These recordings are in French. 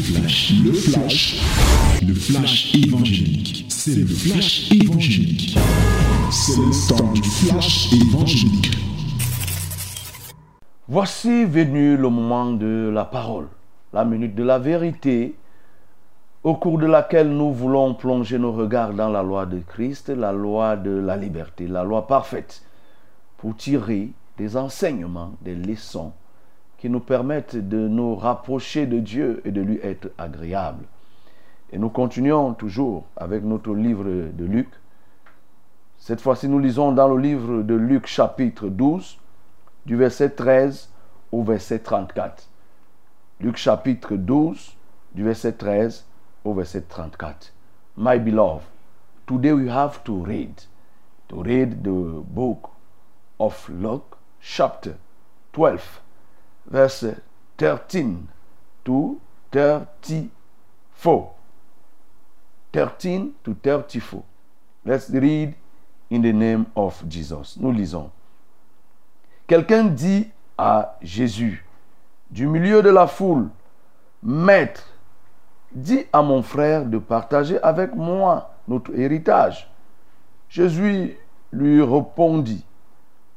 le flash, le flash évangélique. C'est le flash évangélique. C'est le temps du flash évangélique. Voici venu le moment de la parole, la minute de la vérité, au cours de laquelle nous voulons plonger nos regards dans la loi de Christ, la loi de la liberté, la loi parfaite, pour tirer des enseignements, des leçons qui nous permettent de nous rapprocher de Dieu et de lui être agréables. Et nous continuons toujours avec notre livre de Luc. Cette fois-ci, nous lisons dans le livre de Luc chapitre 12, du verset 13 au verset 34. Luc chapitre 12, du verset 13 au verset 34. My beloved, today we have to read, to read the book of Luke chapter 12, verse 13 to 34. 13 to 34. Let's read in the name of Jesus. Nous lisons. Quelqu'un dit à Jésus, du milieu de la foule, Maître, dis à mon frère de partager avec moi notre héritage. Jésus lui répondit,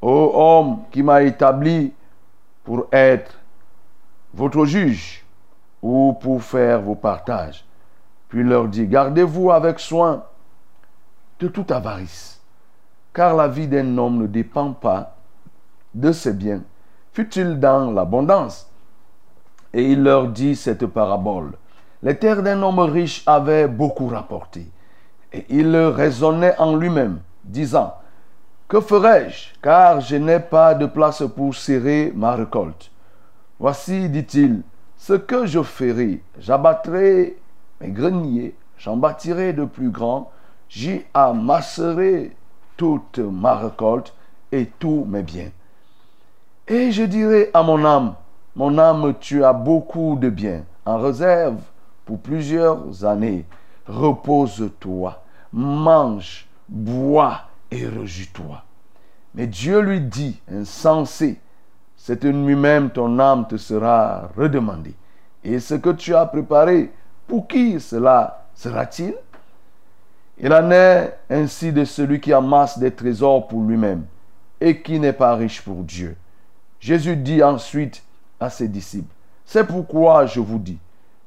Ô homme qui m'a établi pour être votre juge ou pour faire vos partages. Puis leur dit, gardez-vous avec soin de toute avarice, car la vie d'un homme ne dépend pas de ses biens, fut-il dans l'abondance? Et il leur dit cette parabole. Les terres d'un homme riche avaient beaucoup rapporté. Et il raisonnait en lui-même, disant, Que ferai-je, car je n'ai pas de place pour serrer ma récolte Voici, dit-il, ce que je ferai. J'abattrai mes greniers, j'en bâtirai de plus grands, j'y amasserai toute ma récolte et tous mes biens. Et je dirai à mon âme, mon âme, tu as beaucoup de biens en réserve pour plusieurs années. Repose-toi, mange, bois et rejus-toi. Mais Dieu lui dit, insensé, cette nuit même ton âme te sera redemandée. Et ce que tu as préparé, pour qui cela sera-t-il? Il en est ainsi de celui qui amasse des trésors pour lui-même et qui n'est pas riche pour Dieu. Jésus dit ensuite à ses disciples, c'est pourquoi je vous dis,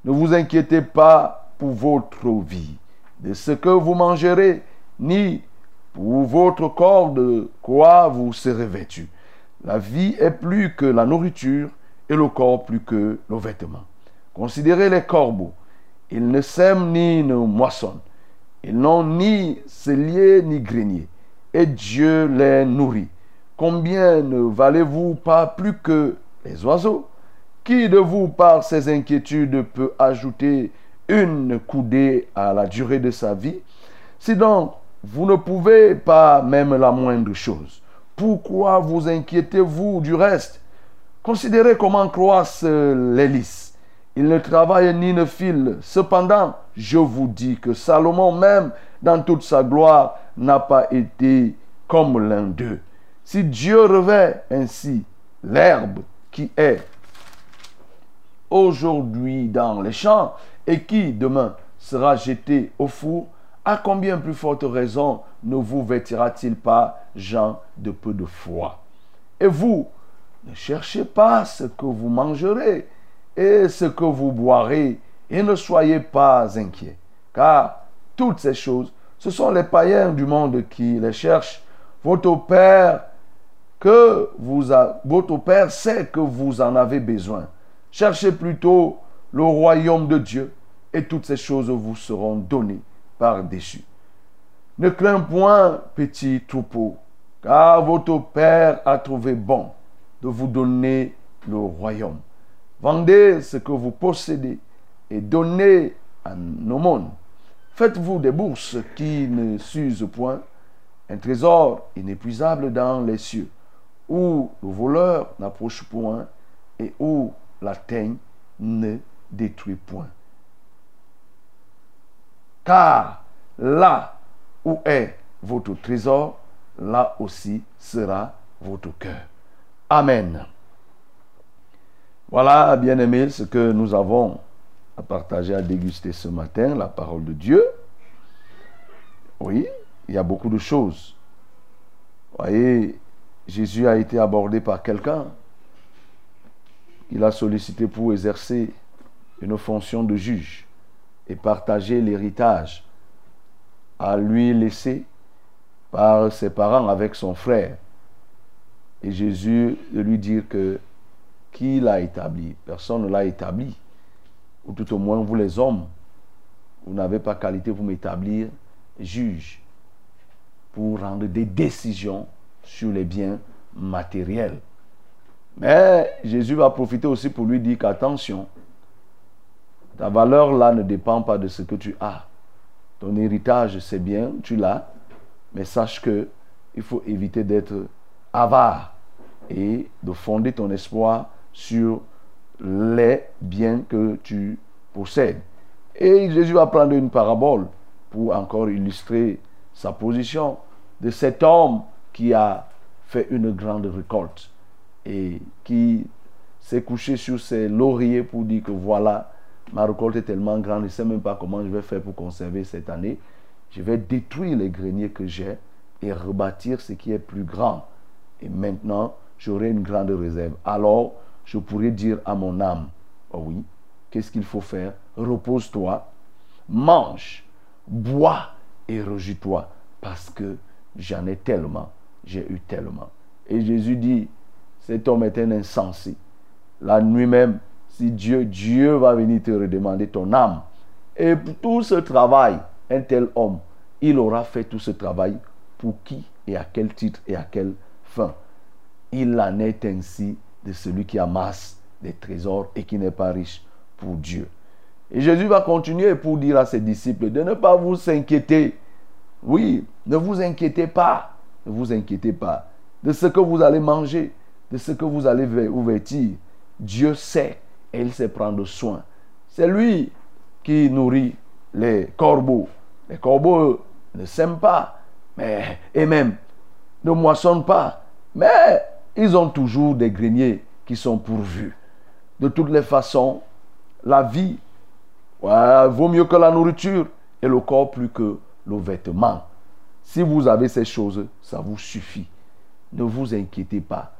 ne vous inquiétez pas pour votre vie, de ce que vous mangerez, ni pour votre corps de quoi vous serez vêtu. La vie est plus que la nourriture et le corps plus que le vêtement. Considérez les corbeaux. Ils ne sèment ni ne moissonnent. Ils n'ont ni cellier ni grenier. Et Dieu les nourrit. Combien ne valez-vous pas plus que les oiseaux? Qui de vous, par ses inquiétudes, peut ajouter une coudée à la durée de sa vie? Si donc vous ne pouvez pas même la moindre chose, pourquoi vous inquiétez-vous du reste? Considérez comment croissent les lys. Ils ne travaillent ni ne filent. Cependant, je vous dis que Salomon même, dans toute sa gloire, n'a pas été comme l'un d'eux. Si Dieu revêt ainsi l'herbe qui est aujourd'hui dans les champs et qui demain sera jetée au four, à combien plus forte raison ne vous vêtira-t-il pas, gens de peu de foi? Et vous, ne cherchez pas ce que vous mangerez et ce que vous boirez, et ne soyez pas inquiets, car toutes ces choses, ce sont les païens du monde qui les cherchent. Votre Père, que vous a, votre Père sait que vous en avez besoin. Cherchez plutôt le royaume de Dieu, et toutes ces choses vous seront données par-dessus. Ne crains point, petit troupeau, car votre Père a trouvé bon de vous donner le royaume. Vendez ce que vous possédez et donnez à nos mondes. Faites-vous des bourses qui ne s'usent point, un trésor inépuisable dans les cieux, où le voleur n'approche point et où la teigne ne détruit point. Car là où est votre trésor, là aussi sera votre cœur. Amen. Voilà, bien-aimés, ce que nous avons à partager, à déguster ce matin, la parole de Dieu. Oui, il y a beaucoup de choses. Vous voyez, Jésus a été abordé par quelqu'un. Il a sollicité pour exercer une fonction de juge et partager l'héritage à lui laissé par ses parents avec son frère. Et Jésus de lui dire que qui l'a établi? Personne ne l'a établi. Ou tout au moins vous les hommes, vous n'avez pas qualité pour m'établir juge pour rendre des décisions sur les biens matériels. Mais Jésus va profiter aussi pour lui dire qu'attention, ta valeur là ne dépend pas de ce que tu as. Ton héritage, c'est bien, tu l'as, mais sache que il faut éviter d'être avare et de fonder ton espoir sur les biens que tu possèdes. Et Jésus va prendre une parabole pour encore illustrer sa position de cet homme qui a fait une grande récolte et qui s'est couché sur ses lauriers pour dire que voilà, ma récolte est tellement grande, je ne sais même pas comment je vais faire pour conserver cette année. Je vais détruire les greniers que j'ai et rebâtir ce qui est plus grand. Et maintenant, j'aurai une grande réserve. Alors, je pourrais dire à mon âme, oh oui, qu'est-ce qu'il faut faire? Repose-toi, mange, bois et rejouis-toi, parce que j'en ai tellement, j'ai eu tellement. Et Jésus dit, cet homme est un insensé. La nuit même, si Dieu, Dieu va venir te redemander ton âme. Et tout ce travail, un tel homme, il aura fait tout ce travail pour qui et à quel titre et à quelle fin. Il en est ainsi de celui qui amasse des trésors et qui n'est pas riche pour Dieu. Et Jésus va continuer pour dire à ses disciples de ne pas vous inquiéter. Oui, ne vous inquiétez pas. Ne vous inquiétez pas de ce que vous allez manger, de ce que vous allez vous vêtir. Dieu sait il sait prendre soin. C'est lui qui nourrit les corbeaux. Les corbeaux ne s'aiment pas, mais, et même ne moissonnent pas. Mais ils ont toujours des greniers qui sont pourvus. De toutes les façons, la vie vaut mieux que la nourriture et le corps plus que le vêtement. Si vous avez ces choses, ça vous suffit. Ne vous inquiétez pas.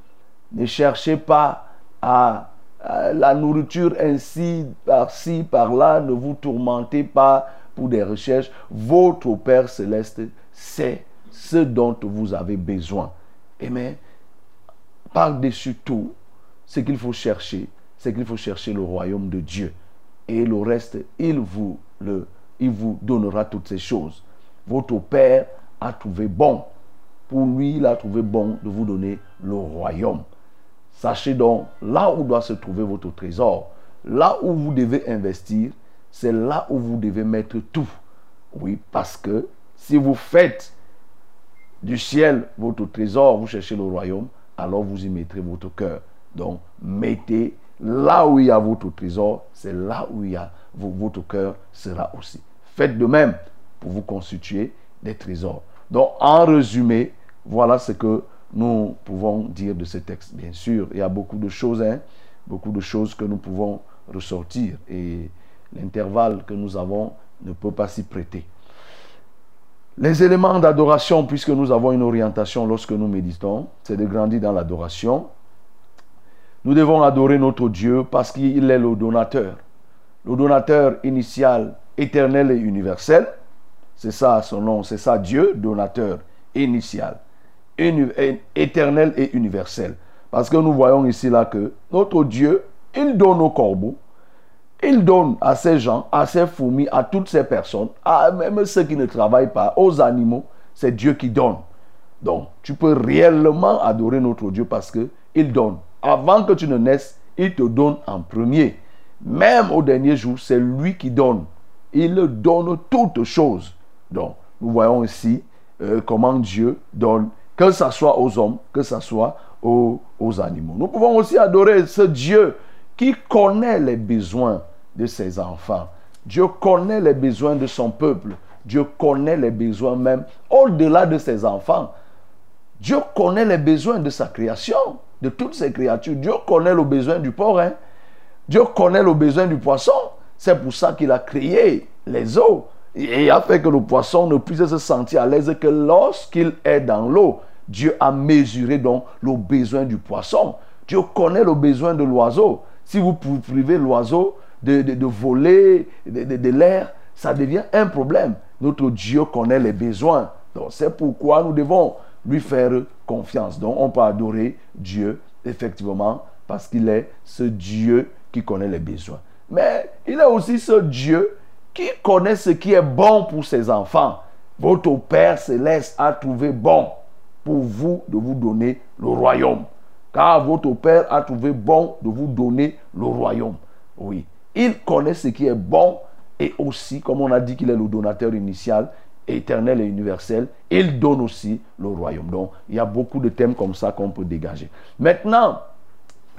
Ne cherchez pas à, la nourriture ainsi, par-ci, par-là. Ne vous tourmentez pas pour des recherches. Votre Père céleste sait ce dont vous avez besoin. Mais, par-dessus tout, ce qu'il faut chercher, c'est qu'il faut chercher le royaume de Dieu et le reste, il il vous donnera toutes ces choses. Votre Père a trouvé bon. Pour lui, il a trouvé bon de vous donner le royaume. Sachez donc, là où doit se trouver votre trésor, là où vous devez investir, c'est là où vous devez mettre tout. Oui, parce que si vous faites du ciel votre trésor, vous cherchez le royaume, alors vous y mettrez votre cœur. Donc, mettez Là où il y a votre trésor, c'est là où il y votre cœur sera aussi. Faites de même pour vous constituer des trésors. Donc, en résumé, voilà ce que nous pouvons dire de ce texte. Bien sûr, il y a beaucoup de choses, hein, beaucoup de choses que nous pouvons ressortir. Et l'intervalle que nous avons ne peut pas s'y prêter. Les éléments d'adoration, puisque nous avons une orientation lorsque nous méditons, c'est de grandir dans l'adoration. Nous devons adorer notre Dieu parce qu'il est le donateur. Le donateur initial, éternel et universel. C'est ça son nom, c'est ça Dieu, donateur initial, éternel et universel. Parce que nous voyons ici là que notre Dieu, il donne aux corbeaux, il donne à ces gens, à ces fourmis, à toutes ces personnes, à même ceux qui ne travaillent pas, aux animaux, c'est Dieu qui donne. Donc, tu peux réellement adorer notre Dieu parce que il donne avant que tu ne naisses, il te donne en premier. Même au dernier jour, c'est lui qui donne. Il donne toutes choses. Donc, nous voyons ici euh, comment Dieu donne, que ce soit aux hommes, que ce soit aux, aux, animaux. Nous pouvons aussi adorer ce Dieu qui connaît les besoins de ses enfants. Dieu connaît les besoins de son peuple. Dieu connaît les besoins même au-delà de ses enfants. Dieu connaît les besoins de sa création de toutes ces créatures. Dieu connaît le besoin du porc. Hein. Dieu connaît le besoin du poisson. C'est pour ça qu'il a créé les eaux. Et a fait que le poisson ne puisse se sentir à l'aise que lorsqu'il est dans l'eau. Dieu a mesuré donc le besoin du poisson. Dieu connaît le besoin de l'oiseau. Si vous privez l'oiseau de, de, voler de, de l'air, ça devient un problème. Notre Dieu connaît les besoins. Donc c'est pourquoi nous devons lui faire confiance. Donc on peut adorer Dieu, effectivement, parce qu'il est ce Dieu qui connaît les besoins. Mais il est aussi ce Dieu qui connaît ce qui est bon pour ses enfants. Votre Père céleste a trouvé bon pour vous de vous donner le royaume. Car votre Père a trouvé bon de vous donner le royaume. Oui. Il connaît ce qui est bon et aussi, comme on a dit qu'il est le donateur initial, éternel et universel, il donne aussi le royaume. Donc, il y a beaucoup de thèmes comme ça qu'on peut dégager. Maintenant,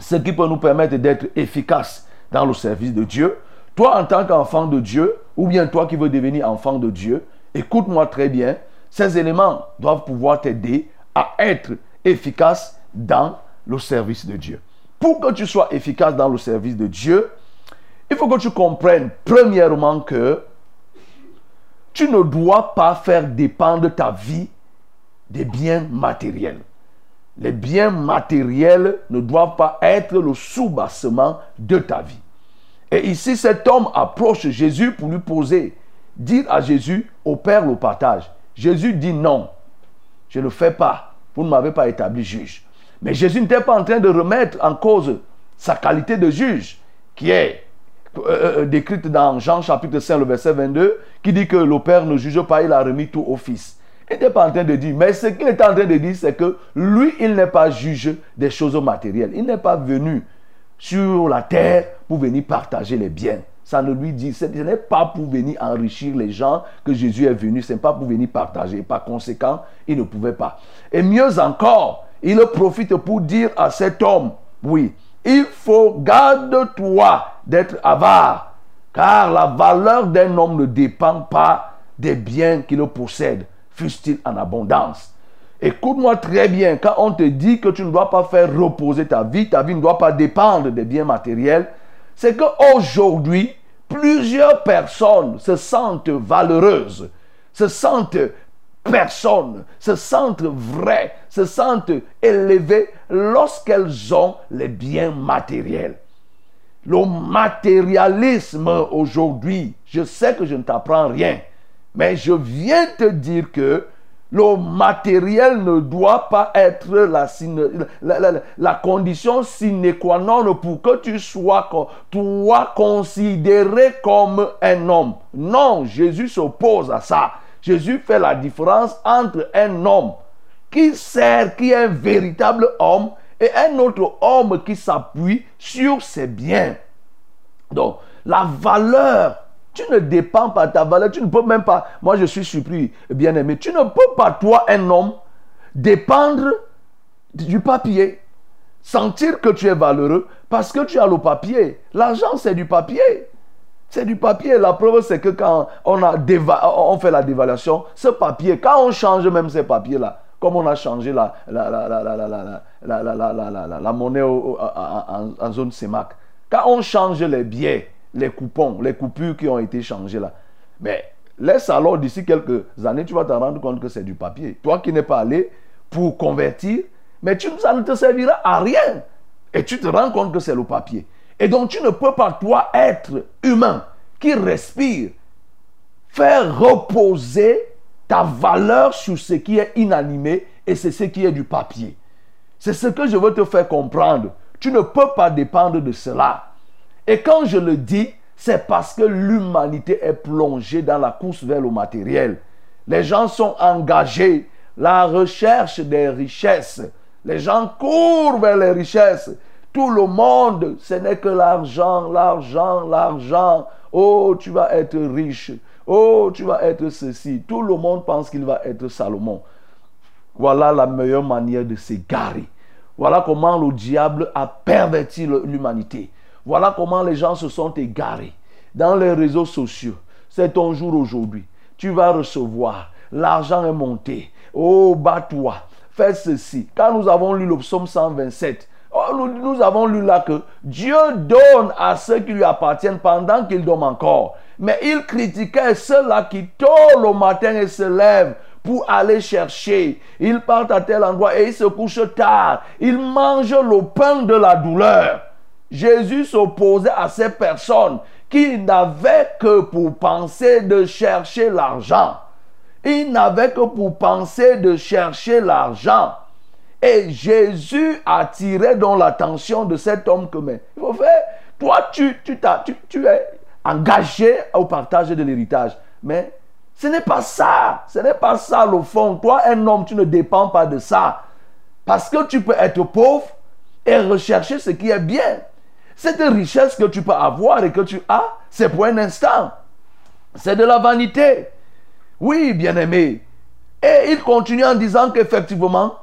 ce qui peut nous permettre d'être efficaces dans le service de Dieu, toi en tant qu'enfant de Dieu, ou bien toi qui veux devenir enfant de Dieu, écoute-moi très bien, ces éléments doivent pouvoir t'aider à être efficace dans le service de Dieu. Pour que tu sois efficace dans le service de Dieu, il faut que tu comprennes premièrement que tu ne dois pas faire dépendre ta vie des biens matériels. Les biens matériels ne doivent pas être le soubassement de ta vie. Et ici, cet homme approche Jésus pour lui poser, dire à Jésus, opère le partage. Jésus dit non, je ne le fais pas. Vous ne m'avez pas établi juge. Mais Jésus n'était pas en train de remettre en cause sa qualité de juge, qui est euh, euh, décrite dans Jean chapitre 5, le verset 22, qui dit que le Père ne juge pas, il a remis tout au Fils. Il n'était pas en train de dire, mais ce qu'il est en train de dire, c'est que lui, il n'est pas juge des choses matérielles. Il n'est pas venu sur la terre pour venir partager les biens. Ça ne lui dit, ce n'est pas pour venir enrichir les gens que Jésus est venu, ce n'est pas pour venir partager. Par conséquent, il ne pouvait pas. Et mieux encore, il profite pour dire à cet homme, oui, il faut garde-toi d'être avare, car la valeur d'un homme ne dépend pas des biens qu'il possède, fût-il en abondance. Écoute-moi très bien, quand on te dit que tu ne dois pas faire reposer ta vie, ta vie ne doit pas dépendre des biens matériels, c'est qu'aujourd'hui, plusieurs personnes se sentent valeureuses, se sentent personnes, se sentent vraies, se sentent élevées lorsqu'elles ont les biens matériels. Le matérialisme aujourd'hui, je sais que je ne t'apprends rien, mais je viens te dire que le matériel ne doit pas être la, condition sine qua non pour que tu sois considéré comme un homme. Non, Jésus s'oppose à ça. Jésus fait la différence entre un homme qui sert, qui est un véritable homme, et un autre homme qui s'appuie sur ses biens. Donc, la valeur, tu ne dépends pas de ta valeur, tu ne peux même pas, moi je suis surpris, bien aimé, tu ne peux pas, toi, un homme, dépendre du papier. Sentir que tu es valeureux parce que tu as le papier. L'argent, c'est du papier. C'est du papier. La preuve, c'est que quand on, fait la dévaluation, ce papier, quand on change même ces papiers-là, comme on a changé la, monnaie en, zone CEMAC, quand on change les billets, les coupons, les coupures qui ont été changées là, mais laisse alors d'ici quelques années, tu vas te rendre compte que c'est du papier. Toi qui n'es pas allé pour convertir, mais tu, ça ne te servira à rien. Et tu te rends compte que c'est le papier. Et donc tu ne peux pas, toi, être humain qui respire, faire reposer ta valeur sur ce qui est inanimé et c'est ce qui est du papier. C'est ce que je veux te faire comprendre. Tu ne peux pas dépendre de cela. Et quand je le dis, c'est parce que l'humanité est plongée dans la course vers le matériel. Les gens sont engagés, la recherche des richesses. Les gens courent vers les richesses. Tout le monde, ce n'est que l'argent, l'argent, l'argent. Oh, tu vas être riche. Oh, tu vas être ceci. Tout le monde pense qu'il va être Salomon. Voilà la meilleure manière de s'égarer. Voilà comment le diable a perverti l'humanité. Voilà comment les gens se sont égarés dans les réseaux sociaux. C'est ton jour aujourd'hui. Tu vas recevoir. L'argent est monté. Oh, bats-toi. Fais ceci. Quand nous avons lu le psaume 127, Oh, nous, avons lu là que Dieu donne à ceux qui lui appartiennent pendant qu'il dorment encore. Mais il critiquait ceux-là qui tôt le matin et se lèvent pour aller chercher. Ils partent à tel endroit et ils se couchent tard. Ils mangent le pain de la douleur. Jésus s'opposait à ces personnes qui n'avaient que pour penser de chercher l'argent. Ils n'avaient que pour penser de chercher l'argent. Et Jésus attirait donc l'attention de cet homme que, il faut faire, toi, tu, tu, tu, tu es engagé au partage de l'héritage. Mais ce n'est pas ça. Ce n'est pas ça le fond. Toi, un homme, tu ne dépends pas de ça. Parce que tu peux être pauvre et rechercher ce qui est bien. Cette richesse que tu peux avoir et que tu as, c'est pour un instant. C'est de la vanité. Oui, bien-aimé. Et il continue en disant qu'effectivement,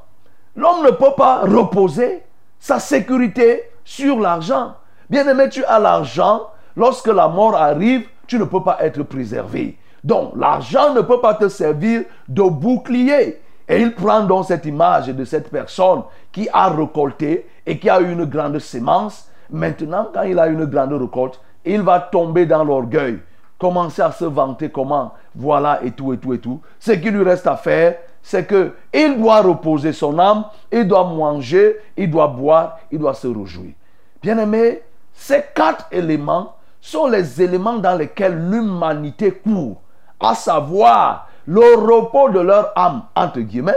l'homme ne peut pas reposer sa sécurité sur l'argent. Bien-aimé, tu as l'argent. Lorsque la mort arrive, tu ne peux pas être préservé. Donc, l'argent ne peut pas te servir de bouclier. Et il prend donc cette image de cette personne qui a récolté et qui a eu une grande sémence. Maintenant, quand il a une grande récolte, il va tomber dans l'orgueil, commencer à se vanter comment, voilà et tout et tout et tout. Ce qui lui reste à faire, c'est que il doit reposer son âme, il doit manger, il doit boire, il doit se réjouir. Bien aimé, ces quatre éléments sont les éléments dans lesquels l'humanité court, à savoir le repos de leur âme, entre guillemets,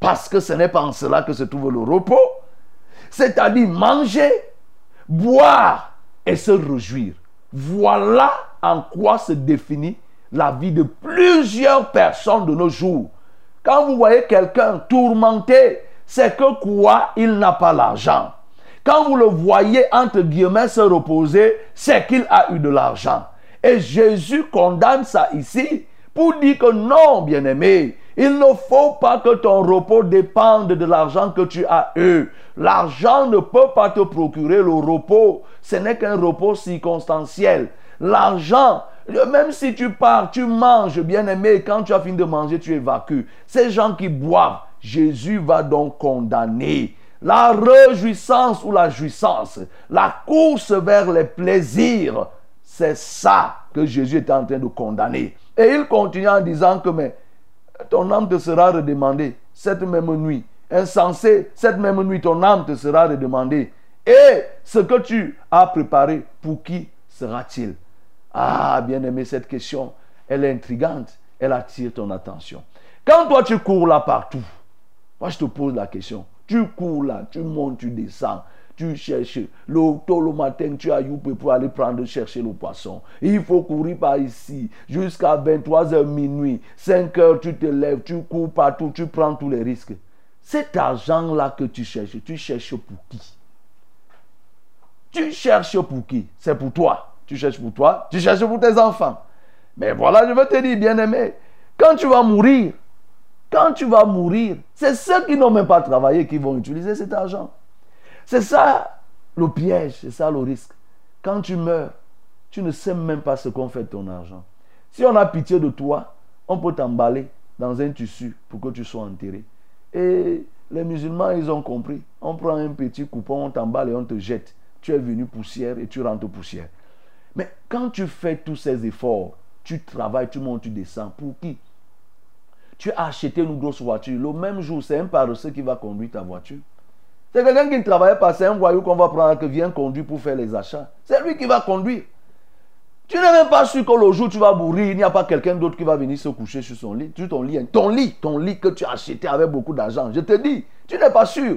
parce que ce n'est pas en cela que se trouve le repos, c'est-à-dire manger, boire et se réjouir. Voilà en quoi se définit la vie de plusieurs personnes de nos jours. Quand vous voyez quelqu'un tourmenté, c'est que quoi? Il n'a pas l'argent. Quand vous le voyez entre guillemets se reposer, c'est qu'il a eu de l'argent. Et Jésus condamne ça ici pour dire que non, bien-aimé, il ne faut pas que ton repos dépende de l'argent que tu as eu. L'argent ne peut pas te procurer le repos. Ce n'est qu'un repos circonstanciel. L'argent, même si tu pars, tu manges, bien-aimé, quand tu as fini de manger, tu évacues. Ces gens qui boivent, Jésus va donc condamner. La réjouissance ou la jouissance, la course vers les plaisirs, c'est ça que Jésus est en train de condamner. Et il continue en disant que mais, ton âme te sera redemandée cette même nuit. Insensé, cette même nuit, ton âme te sera redemandée. Et ce que tu as préparé, pour qui sera-t-il? Ah, bien aimé, cette question, elle est intrigante. Elle attire ton attention. Quand toi, tu cours là partout, moi, je te pose la question. Tu cours là, tu montes, tu descends tu cherches. Le, tôt le matin, tu as youpé pour aller prendre, chercher le poisson. Il faut courir par ici jusqu'à 23h minuit. 5 h tu te lèves, tu cours partout, tu prends tous les risques. Cet argent-là que tu cherches, tu cherches pour qui? Tu cherches pour qui? C'est pour toi. Tu cherches pour toi, tu cherches pour tes enfants. Mais voilà, je veux te dire, bien-aimé, quand tu vas mourir, quand tu vas mourir, c'est ceux qui n'ont même pas travaillé qui vont utiliser cet argent. C'est ça le piège, c'est ça le risque. Quand tu meurs, tu ne sais même pas ce qu'on fait de ton argent. Si on a pitié de toi, on peut t'emballer dans un tissu pour que tu sois enterré. Et les musulmans, ils ont compris. On prend un petit coupon, on t'emballe et on te jette. Tu es venu poussière et tu rentres poussière. Mais quand tu fais tous ces efforts, tu travailles, tu montes, tu descends, pour qui? Tu as acheté une grosse voiture. Le même jour, c'est un paresseux qui va conduire ta voiture. C'est quelqu'un qui ne travaille pas, c'est un voyou qu'on va prendre, qui vient conduire pour faire les achats. C'est lui qui va conduire. Tu n'es même pas sûr que le jour où tu vas mourir, il n'y a pas quelqu'un d'autre qui va venir se coucher sur son lit, sur ton lit. Ton lit, ton lit que tu as acheté avec beaucoup d'argent. Je te dis, tu n'es pas sûr.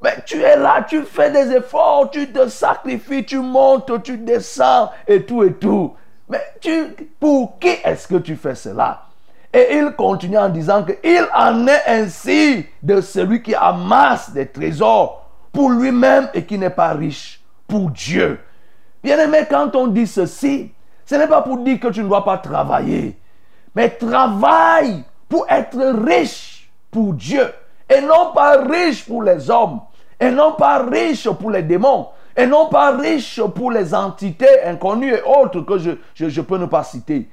Mais tu es là, tu fais des efforts, tu te sacrifies, tu montes, tu descends et tout et tout. Mais tu, pour qui est-ce que tu fais cela? Et il continue en disant qu'il en est ainsi de celui qui amasse des trésors pour lui-même et qui n'est pas riche pour Dieu. Bien aimé, quand on dit ceci, ce n'est pas pour dire que tu ne dois pas travailler, mais travaille pour être riche pour Dieu et non pas riche pour les hommes et non pas riche pour les démons et non pas riche pour les entités inconnues et autres que je, je peux ne pas citer.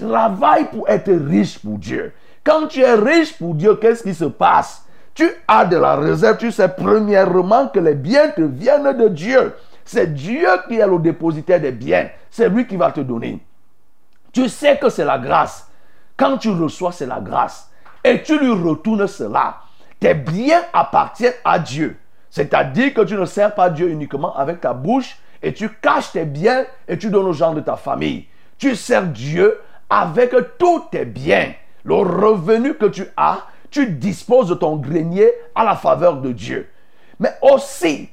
Travaille pour être riche pour Dieu. Quand tu es riche pour Dieu, qu'est-ce qui se passe? Tu as de la réserve, tu sais premièrement que les biens te viennent de Dieu. C'est Dieu qui est le dépositaire des biens. C'est lui qui va te donner. Tu sais que c'est la grâce. Quand tu reçois, c'est la grâce. Et tu lui retournes cela. Tes biens appartiennent à Dieu. C'est-à-dire que tu ne sers pas Dieu uniquement avec ta bouche et tu caches tes biens et tu donnes aux gens de ta famille. Tu sers Dieu avec tous tes biens. Le revenu que tu as, tu disposes de ton grenier à la faveur de Dieu. Mais aussi,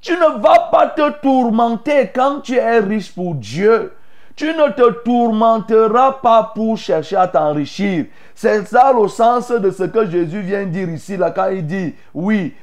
tu ne vas pas te tourmenter quand tu es riche pour Dieu. Tu ne te tourmenteras pas pour chercher à t'enrichir. C'est ça le sens de ce que Jésus vient dire ici, là, quand il dit, oui,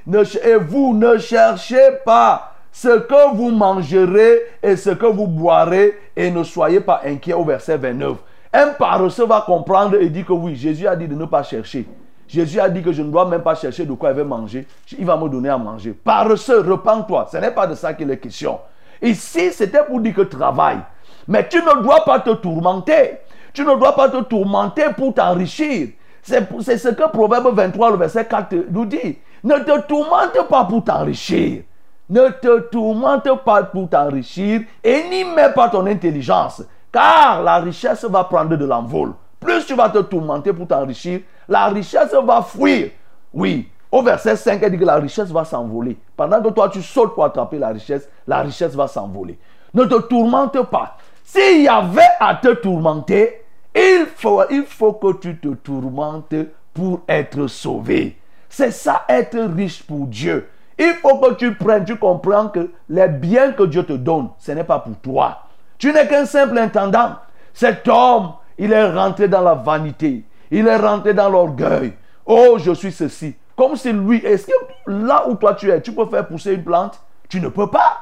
et vous ne cherchez pas ce que vous mangerez et ce que vous boirez et ne soyez pas inquiets au verset 29. Un paresseux va comprendre et dit que oui, Jésus a dit de ne pas chercher. Jésus a dit que je ne dois même pas chercher de quoi il veut manger. Il va me donner à manger. Paresseux, repens-toi. Ce n'est pas de ça qu'il est question. Ici, c'était pour dire que travaille. Mais tu ne dois pas te tourmenter. Tu ne dois pas te tourmenter pour t'enrichir. C'est ce que Proverbe 23, le verset 4 nous dit. Ne te tourmente pas pour t'enrichir. Ne te tourmente pas pour t'enrichir et n'y mets pas ton intelligence. Car la richesse va prendre de l'envol. Plus tu vas te tourmenter pour t'enrichir, la richesse va fuir. Oui, au verset 5, elle dit que la richesse va s'envoler. Pendant que toi, tu sautes pour attraper la richesse, la richesse va s'envoler. Ne te tourmente pas. S'il y avait à te tourmenter, il faut, il faut que tu te tourmentes pour être sauvé. C'est ça être riche pour Dieu. Il faut que tu prennes, tu comprends que les biens que Dieu te donne, ce n'est pas pour toi. Tu n'es qu'un simple intendant. Cet homme, il est rentré dans la vanité. Il est rentré dans l'orgueil. Oh, je suis ceci. Comme si lui, est-ce que là où toi tu es, tu peux faire pousser une plante? Tu ne peux pas.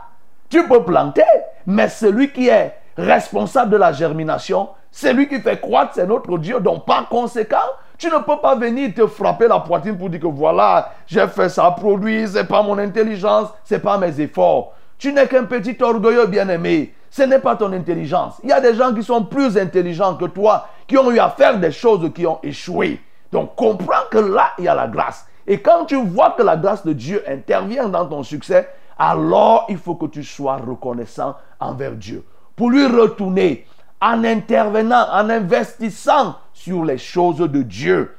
Tu peux planter, mais celui qui est responsable de la germination, c'est lui qui fait croître, c'est notre Dieu. Donc, par conséquent, tu ne peux pas venir te frapper la poitrine pour dire que voilà, j'ai fait ça produit, c'est pas mon intelligence, c'est pas mes efforts. Tu n'es qu'un petit orgueilleux bien-aimé. Ce n'est pas ton intelligence. Il y a des gens qui sont plus intelligents que toi, qui ont eu à faire des choses qui ont échoué. Donc comprends que là, il y a la grâce. Et quand tu vois que la grâce de Dieu intervient dans ton succès, alors il faut que tu sois reconnaissant envers Dieu pour lui retourner en intervenant, en investissant sur les choses de Dieu.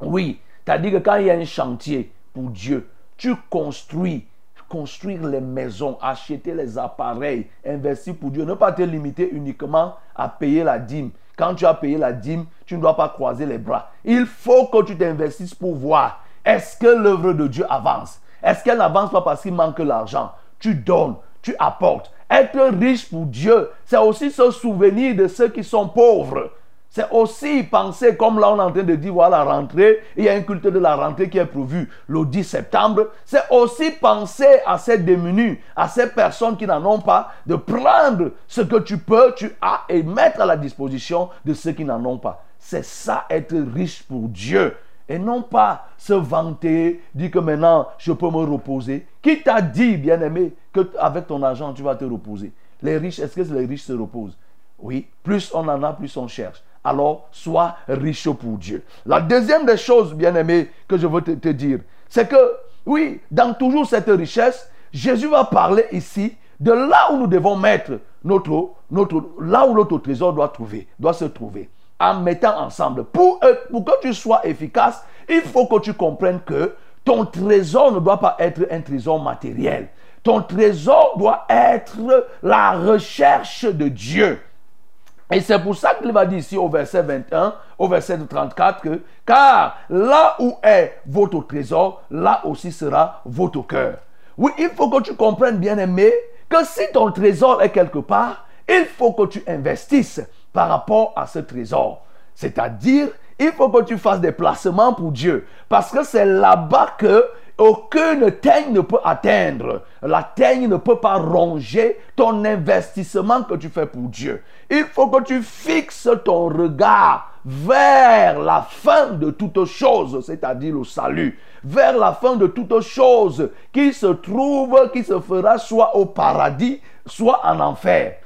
Oui, c'est-à-dire que quand il y a un chantier pour Dieu, tu construis, construire les maisons, acheter les appareils, investir pour Dieu. Ne pas te limiter uniquement à payer la dîme. Quand tu as payé la dîme, tu ne dois pas croiser les bras. Il faut que tu t'investisses pour voir est-ce que l'œuvre de Dieu avance? Est-ce qu'elle n'avance pas parce qu'il manque l'argent? Tu donnes, tu apportes. Être riche pour Dieu, c'est aussi se souvenir de ceux qui sont pauvres. C'est aussi penser, comme là on est en train de dire, voilà la rentrée, il y a un culte de la rentrée qui est prévu le 10 septembre. C'est aussi penser à ces démunis, à ces personnes qui n'en ont pas, de prendre ce que tu peux, tu as, et mettre à la disposition de ceux qui n'en ont pas. C'est ça être riche pour Dieu. Et non pas se vanter, dire que maintenant je peux me reposer. Qui t'a dit, bien-aimé, qu'avec ton argent tu vas te reposer? Les riches, est-ce que les riches se reposent? Oui, plus on en a, plus on cherche. Alors, sois riche pour Dieu. La deuxième des choses, bien-aimé, que je veux te, dire, c'est que, oui, dans toujours cette richesse, Jésus va parler ici de là où nous devons mettre notre, notre là où notre trésor doit trouver, doit se trouver en mettant ensemble. Pour, euh, pour que tu sois efficace, il faut que tu comprennes que ton trésor ne doit pas être un trésor matériel. Ton trésor doit être la recherche de Dieu. Et c'est pour ça qu'il va dire ici au verset 21, au verset 34 que, car là où est votre trésor, là aussi sera votre cœur. Oui, il faut que tu comprennes, bien aimé, que si ton trésor est quelque part, il faut que tu investisses par rapport à ce trésor. C'est-à-dire, il faut que tu fasses des placements pour Dieu. Parce que c'est là-bas que aucune teigne ne peut atteindre. La teigne ne peut pas ronger ton investissement que tu fais pour Dieu. Il faut que tu fixes ton regard vers la fin de toutes choses, c'est-à-dire le salut, vers la fin de toutes choses qui se trouve, qui se fera soit au paradis, soit en enfer.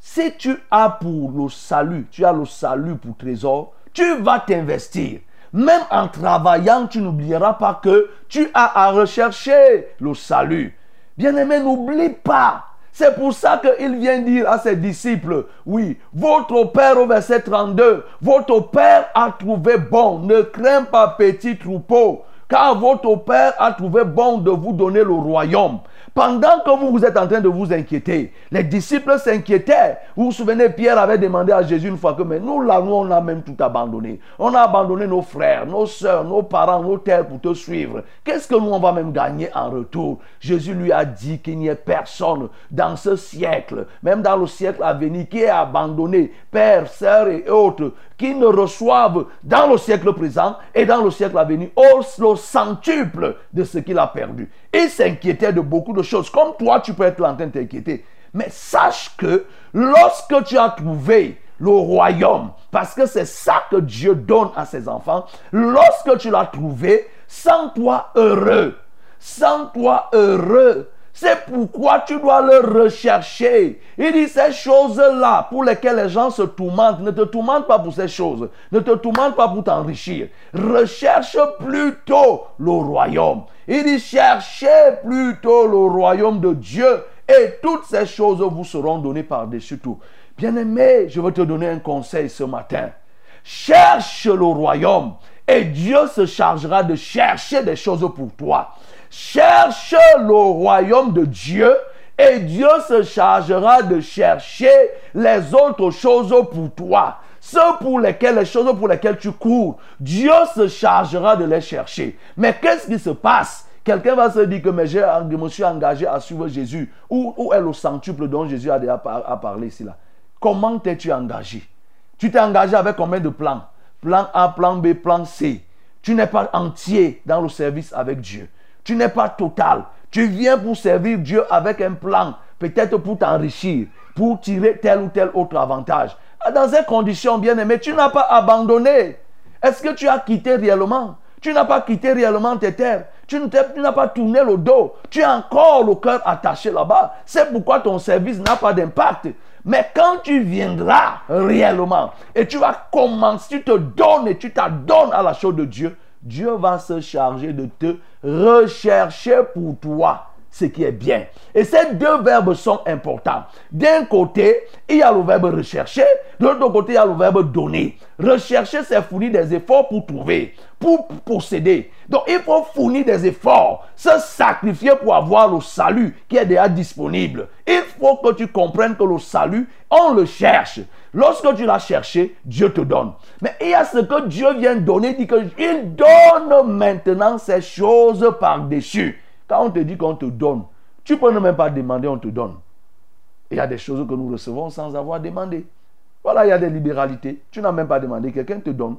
Si tu as pour le salut, tu as le salut pour trésor, tu vas t'investir. Même en travaillant, tu n'oublieras pas que tu as à rechercher le salut. Bien-aimé, n'oublie pas. C'est pour ça qu'il vient dire à ses disciples, oui, votre Père au verset 32, votre Père a trouvé bon, ne crains pas petit troupeau, car votre Père a trouvé bon de vous donner le royaume. Pendant que vous, vous êtes en train de vous inquiéter, les disciples s'inquiétaient. Vous vous souvenez, Pierre avait demandé à Jésus une fois que, mais nous, là, nous, on a même tout abandonné. On a abandonné nos frères, nos soeurs, nos parents, nos terres pour te suivre. Qu'est-ce que nous, on va même gagner en retour? Jésus lui a dit qu'il n'y ait personne dans ce siècle, même dans le siècle à venir, qui ait abandonné père, sœurs et autres, qui ne reçoivent dans le siècle présent et dans le siècle à venir au centuple de ce qu'il a perdu. Il s'inquiétait de beaucoup de choses. Comme toi, tu peux être en train de t'inquiéter. Mais sache que lorsque tu as trouvé le royaume, parce que c'est ça que Dieu donne à ses enfants, lorsque tu l'as trouvé, sens-toi heureux. Sens-toi heureux. C'est pourquoi tu dois le rechercher. Il dit ces choses-là pour lesquelles les gens se tourmentent. Ne te tourmente pas pour ces choses. Ne te tourmente pas pour t'enrichir. Recherche plutôt le royaume. Il dit cherchez plutôt le royaume de Dieu et toutes ces choses vous seront données par-dessus tout. Bien-aimé, je veux te donner un conseil ce matin. Cherche le royaume et Dieu se chargera de chercher des choses pour toi. Cherche le royaume de Dieu et Dieu se chargera de chercher les autres choses pour toi. Ceux pour lesquels, les choses pour lesquelles tu cours, Dieu se chargera de les chercher. Mais qu'est-ce qui se passe? Quelqu'un va se dire que mais je me suis engagé à suivre Jésus. Où, est le centuple dont Jésus a parlé ici là? Comment t'es-tu engagé? Tu t'es engagé avec combien de plans? Plan A, plan B, plan C. Tu n'es pas entier dans le service avec Dieu. Tu n'es pas total. Tu viens pour servir Dieu avec un plan, peut-être pour t'enrichir, pour tirer tel ou tel autre avantage. Dans ces conditions, bien aimé, tu n'as pas abandonné. Est-ce que tu as quitté réellement? Tu n'as pas quitté réellement tes terres. Tu n'as pas tourné le dos. Tu as encore le cœur attaché là-bas. C'est pourquoi ton service n'a pas d'impact. Mais quand tu viendras réellement et tu vas commencer, tu te donnes et tu t'adonnes à la chose de Dieu, Dieu va se charger de te rechercher pour toi ce qui est bien. Et ces deux verbes sont importants. D'un côté, il y a le verbe rechercher, de l'autre côté, il y a le verbe donner. Rechercher, c'est fournir des efforts pour trouver, pour posséder. Donc, il faut fournir des efforts, se sacrifier pour avoir le salut qui est déjà disponible. Il faut que tu comprennes que le salut, on le cherche. Lorsque tu l'as cherché, Dieu te donne. Mais il y a ce que Dieu vient donner, il dit qu'il donne maintenant ces choses par-dessus. Quand on te dit qu'on te donne, tu peux ne même pas demander, on te donne. Il y a des choses que nous recevons sans avoir demandé. Voilà, il y a des libéralités. Tu n'as même pas demandé, quelqu'un te donne.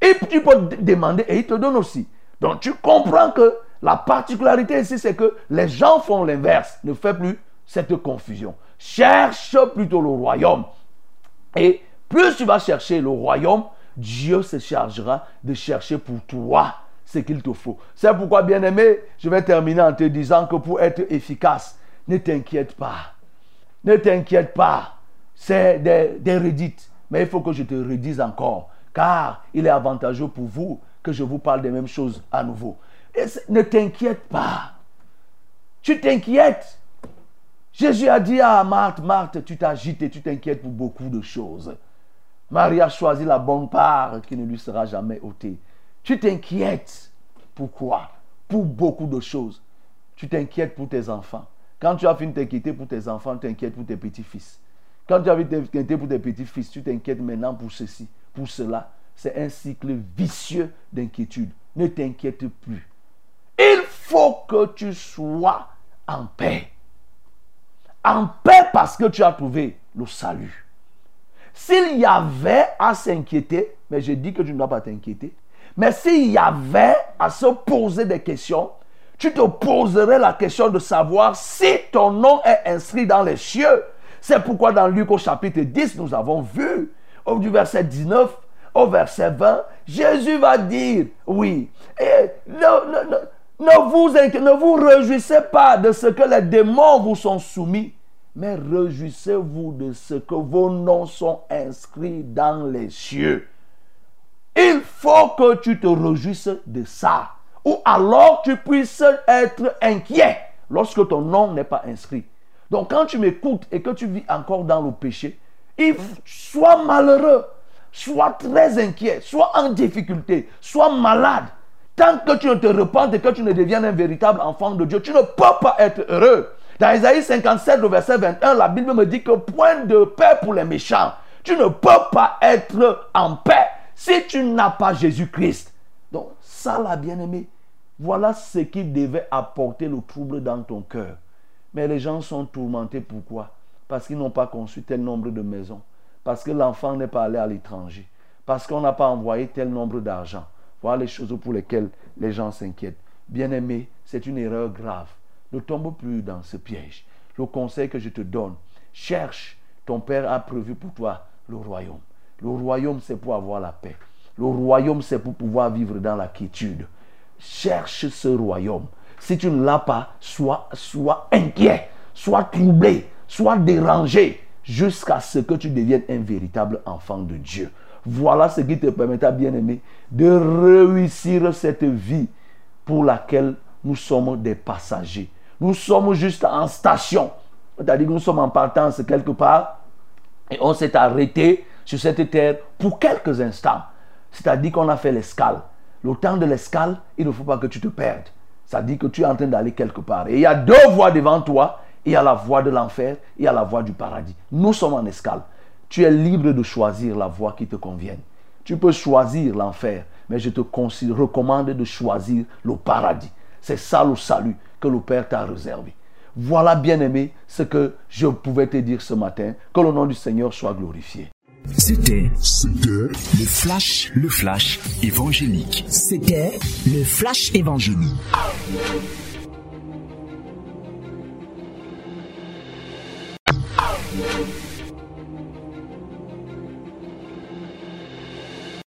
Et tu peux demander et il te donne aussi. Donc tu comprends que la particularité ici, c'est que les gens font l'inverse. Ne fais plus cette confusion. Cherche plutôt le royaume. Et plus tu vas chercher le royaume, Dieu se chargera de chercher pour toi ce qu'il te faut. C'est pourquoi, bien-aimé, je vais terminer en te disant que pour être efficace, ne t'inquiète pas. Ne t'inquiète pas. C'est des, redites. Mais il faut que je te redise encore. Car il est avantageux pour vous que je vous parle des mêmes choses à nouveau. Ne t'inquiète pas. Tu t'inquiètes. Jésus a dit à Marthe, Marthe, tu t'agites et tu t'inquiètes pour beaucoup de choses. Marie a choisi la bonne part qui ne lui sera jamais ôtée. Tu t'inquiètes. Pourquoi? Pour beaucoup de choses. Tu t'inquiètes pour tes enfants. Quand tu as fini de t'inquiéter pour tes enfants, tu t'inquiètes pour tes petits-fils. Quand tu as fini de t'inquiéter pour tes petits-fils, tu t'inquiètes maintenant pour ceci, pour cela. C'est un cycle vicieux d'inquiétude. Ne t'inquiète plus. Il faut que tu sois en paix. En paix parce que tu as trouvé le salut. S'il y avait à s'inquiéter, mais je dis que tu ne dois pas t'inquiéter, mais s'il y avait à se poser des questions, tu te poserais la question de savoir si ton nom est inscrit dans les cieux. C'est pourquoi dans Luc au chapitre 10, nous avons vu, au du verset 19 au verset 20, Jésus va dire, oui, et ne, vous, ne vous réjouissez pas de ce que les démons vous sont soumis, mais réjouissez-vous de ce que vos noms sont inscrits dans les cieux. Il faut que tu te réjouisses de ça. Ou alors tu puisses être inquiet lorsque ton nom n'est pas inscrit. Donc quand tu m'écoutes et que tu vis encore dans le péché, il sois malheureux, sois très inquiet, sois en difficulté, sois malade. Tant que tu ne te repentes et que tu ne deviens un véritable enfant de Dieu, tu ne peux pas être heureux. Dans Isaïe 57, le verset 21, la Bible me dit que point de paix pour les méchants. Tu ne peux pas être en paix si tu n'as pas Jésus-Christ. Donc, ça, la bien-aimée, voilà ce qui devait apporter le trouble dans ton cœur. Mais les gens sont tourmentés. Pourquoi? Parce qu'ils n'ont pas conçu tel nombre de maisons. Parce que l'enfant n'est pas allé à l'étranger. Parce qu'on n'a pas envoyé tel nombre d'argent. Voilà les choses pour lesquelles les gens s'inquiètent. Bien-aimé, c'est une erreur grave. Ne tombe plus dans ce piège. Le conseil que je te donne, cherche. Ton Père a prévu pour toi le royaume. Le royaume, c'est pour avoir la paix. Le royaume, c'est pour pouvoir vivre dans la quiétude. Cherche ce royaume. Si tu ne l'as pas, sois, sois inquiet, sois troublé, sois dérangé, jusqu'à ce que tu deviennes un véritable enfant de Dieu. Voilà ce qui te permettra, bien aimé, de réussir cette vie pour laquelle nous sommes des passagers. Nous sommes juste en station. C'est-à-dire que nous sommes en partance quelque part et on s'est arrêté sur cette terre pour quelques instants. C'est-à-dire qu'on a fait l'escale. Le temps de l'escale, il ne faut pas que tu te perdes. Ça dit que tu es en train d'aller quelque part. Et il y a deux voies devant toi. Il y a la voie de l'enfer, il y a la voie du paradis. Nous sommes en escale. Tu es libre de choisir la voie qui te convienne. Tu peux choisir l'enfer, mais je te recommande de choisir le paradis. C'est ça le salut que le Père t'a réservé. Voilà, bien-aimé, ce que je pouvais te dire ce matin. Que le nom du Seigneur soit glorifié. C'était le flash, le flash évangélique. C'était le flash évangélique.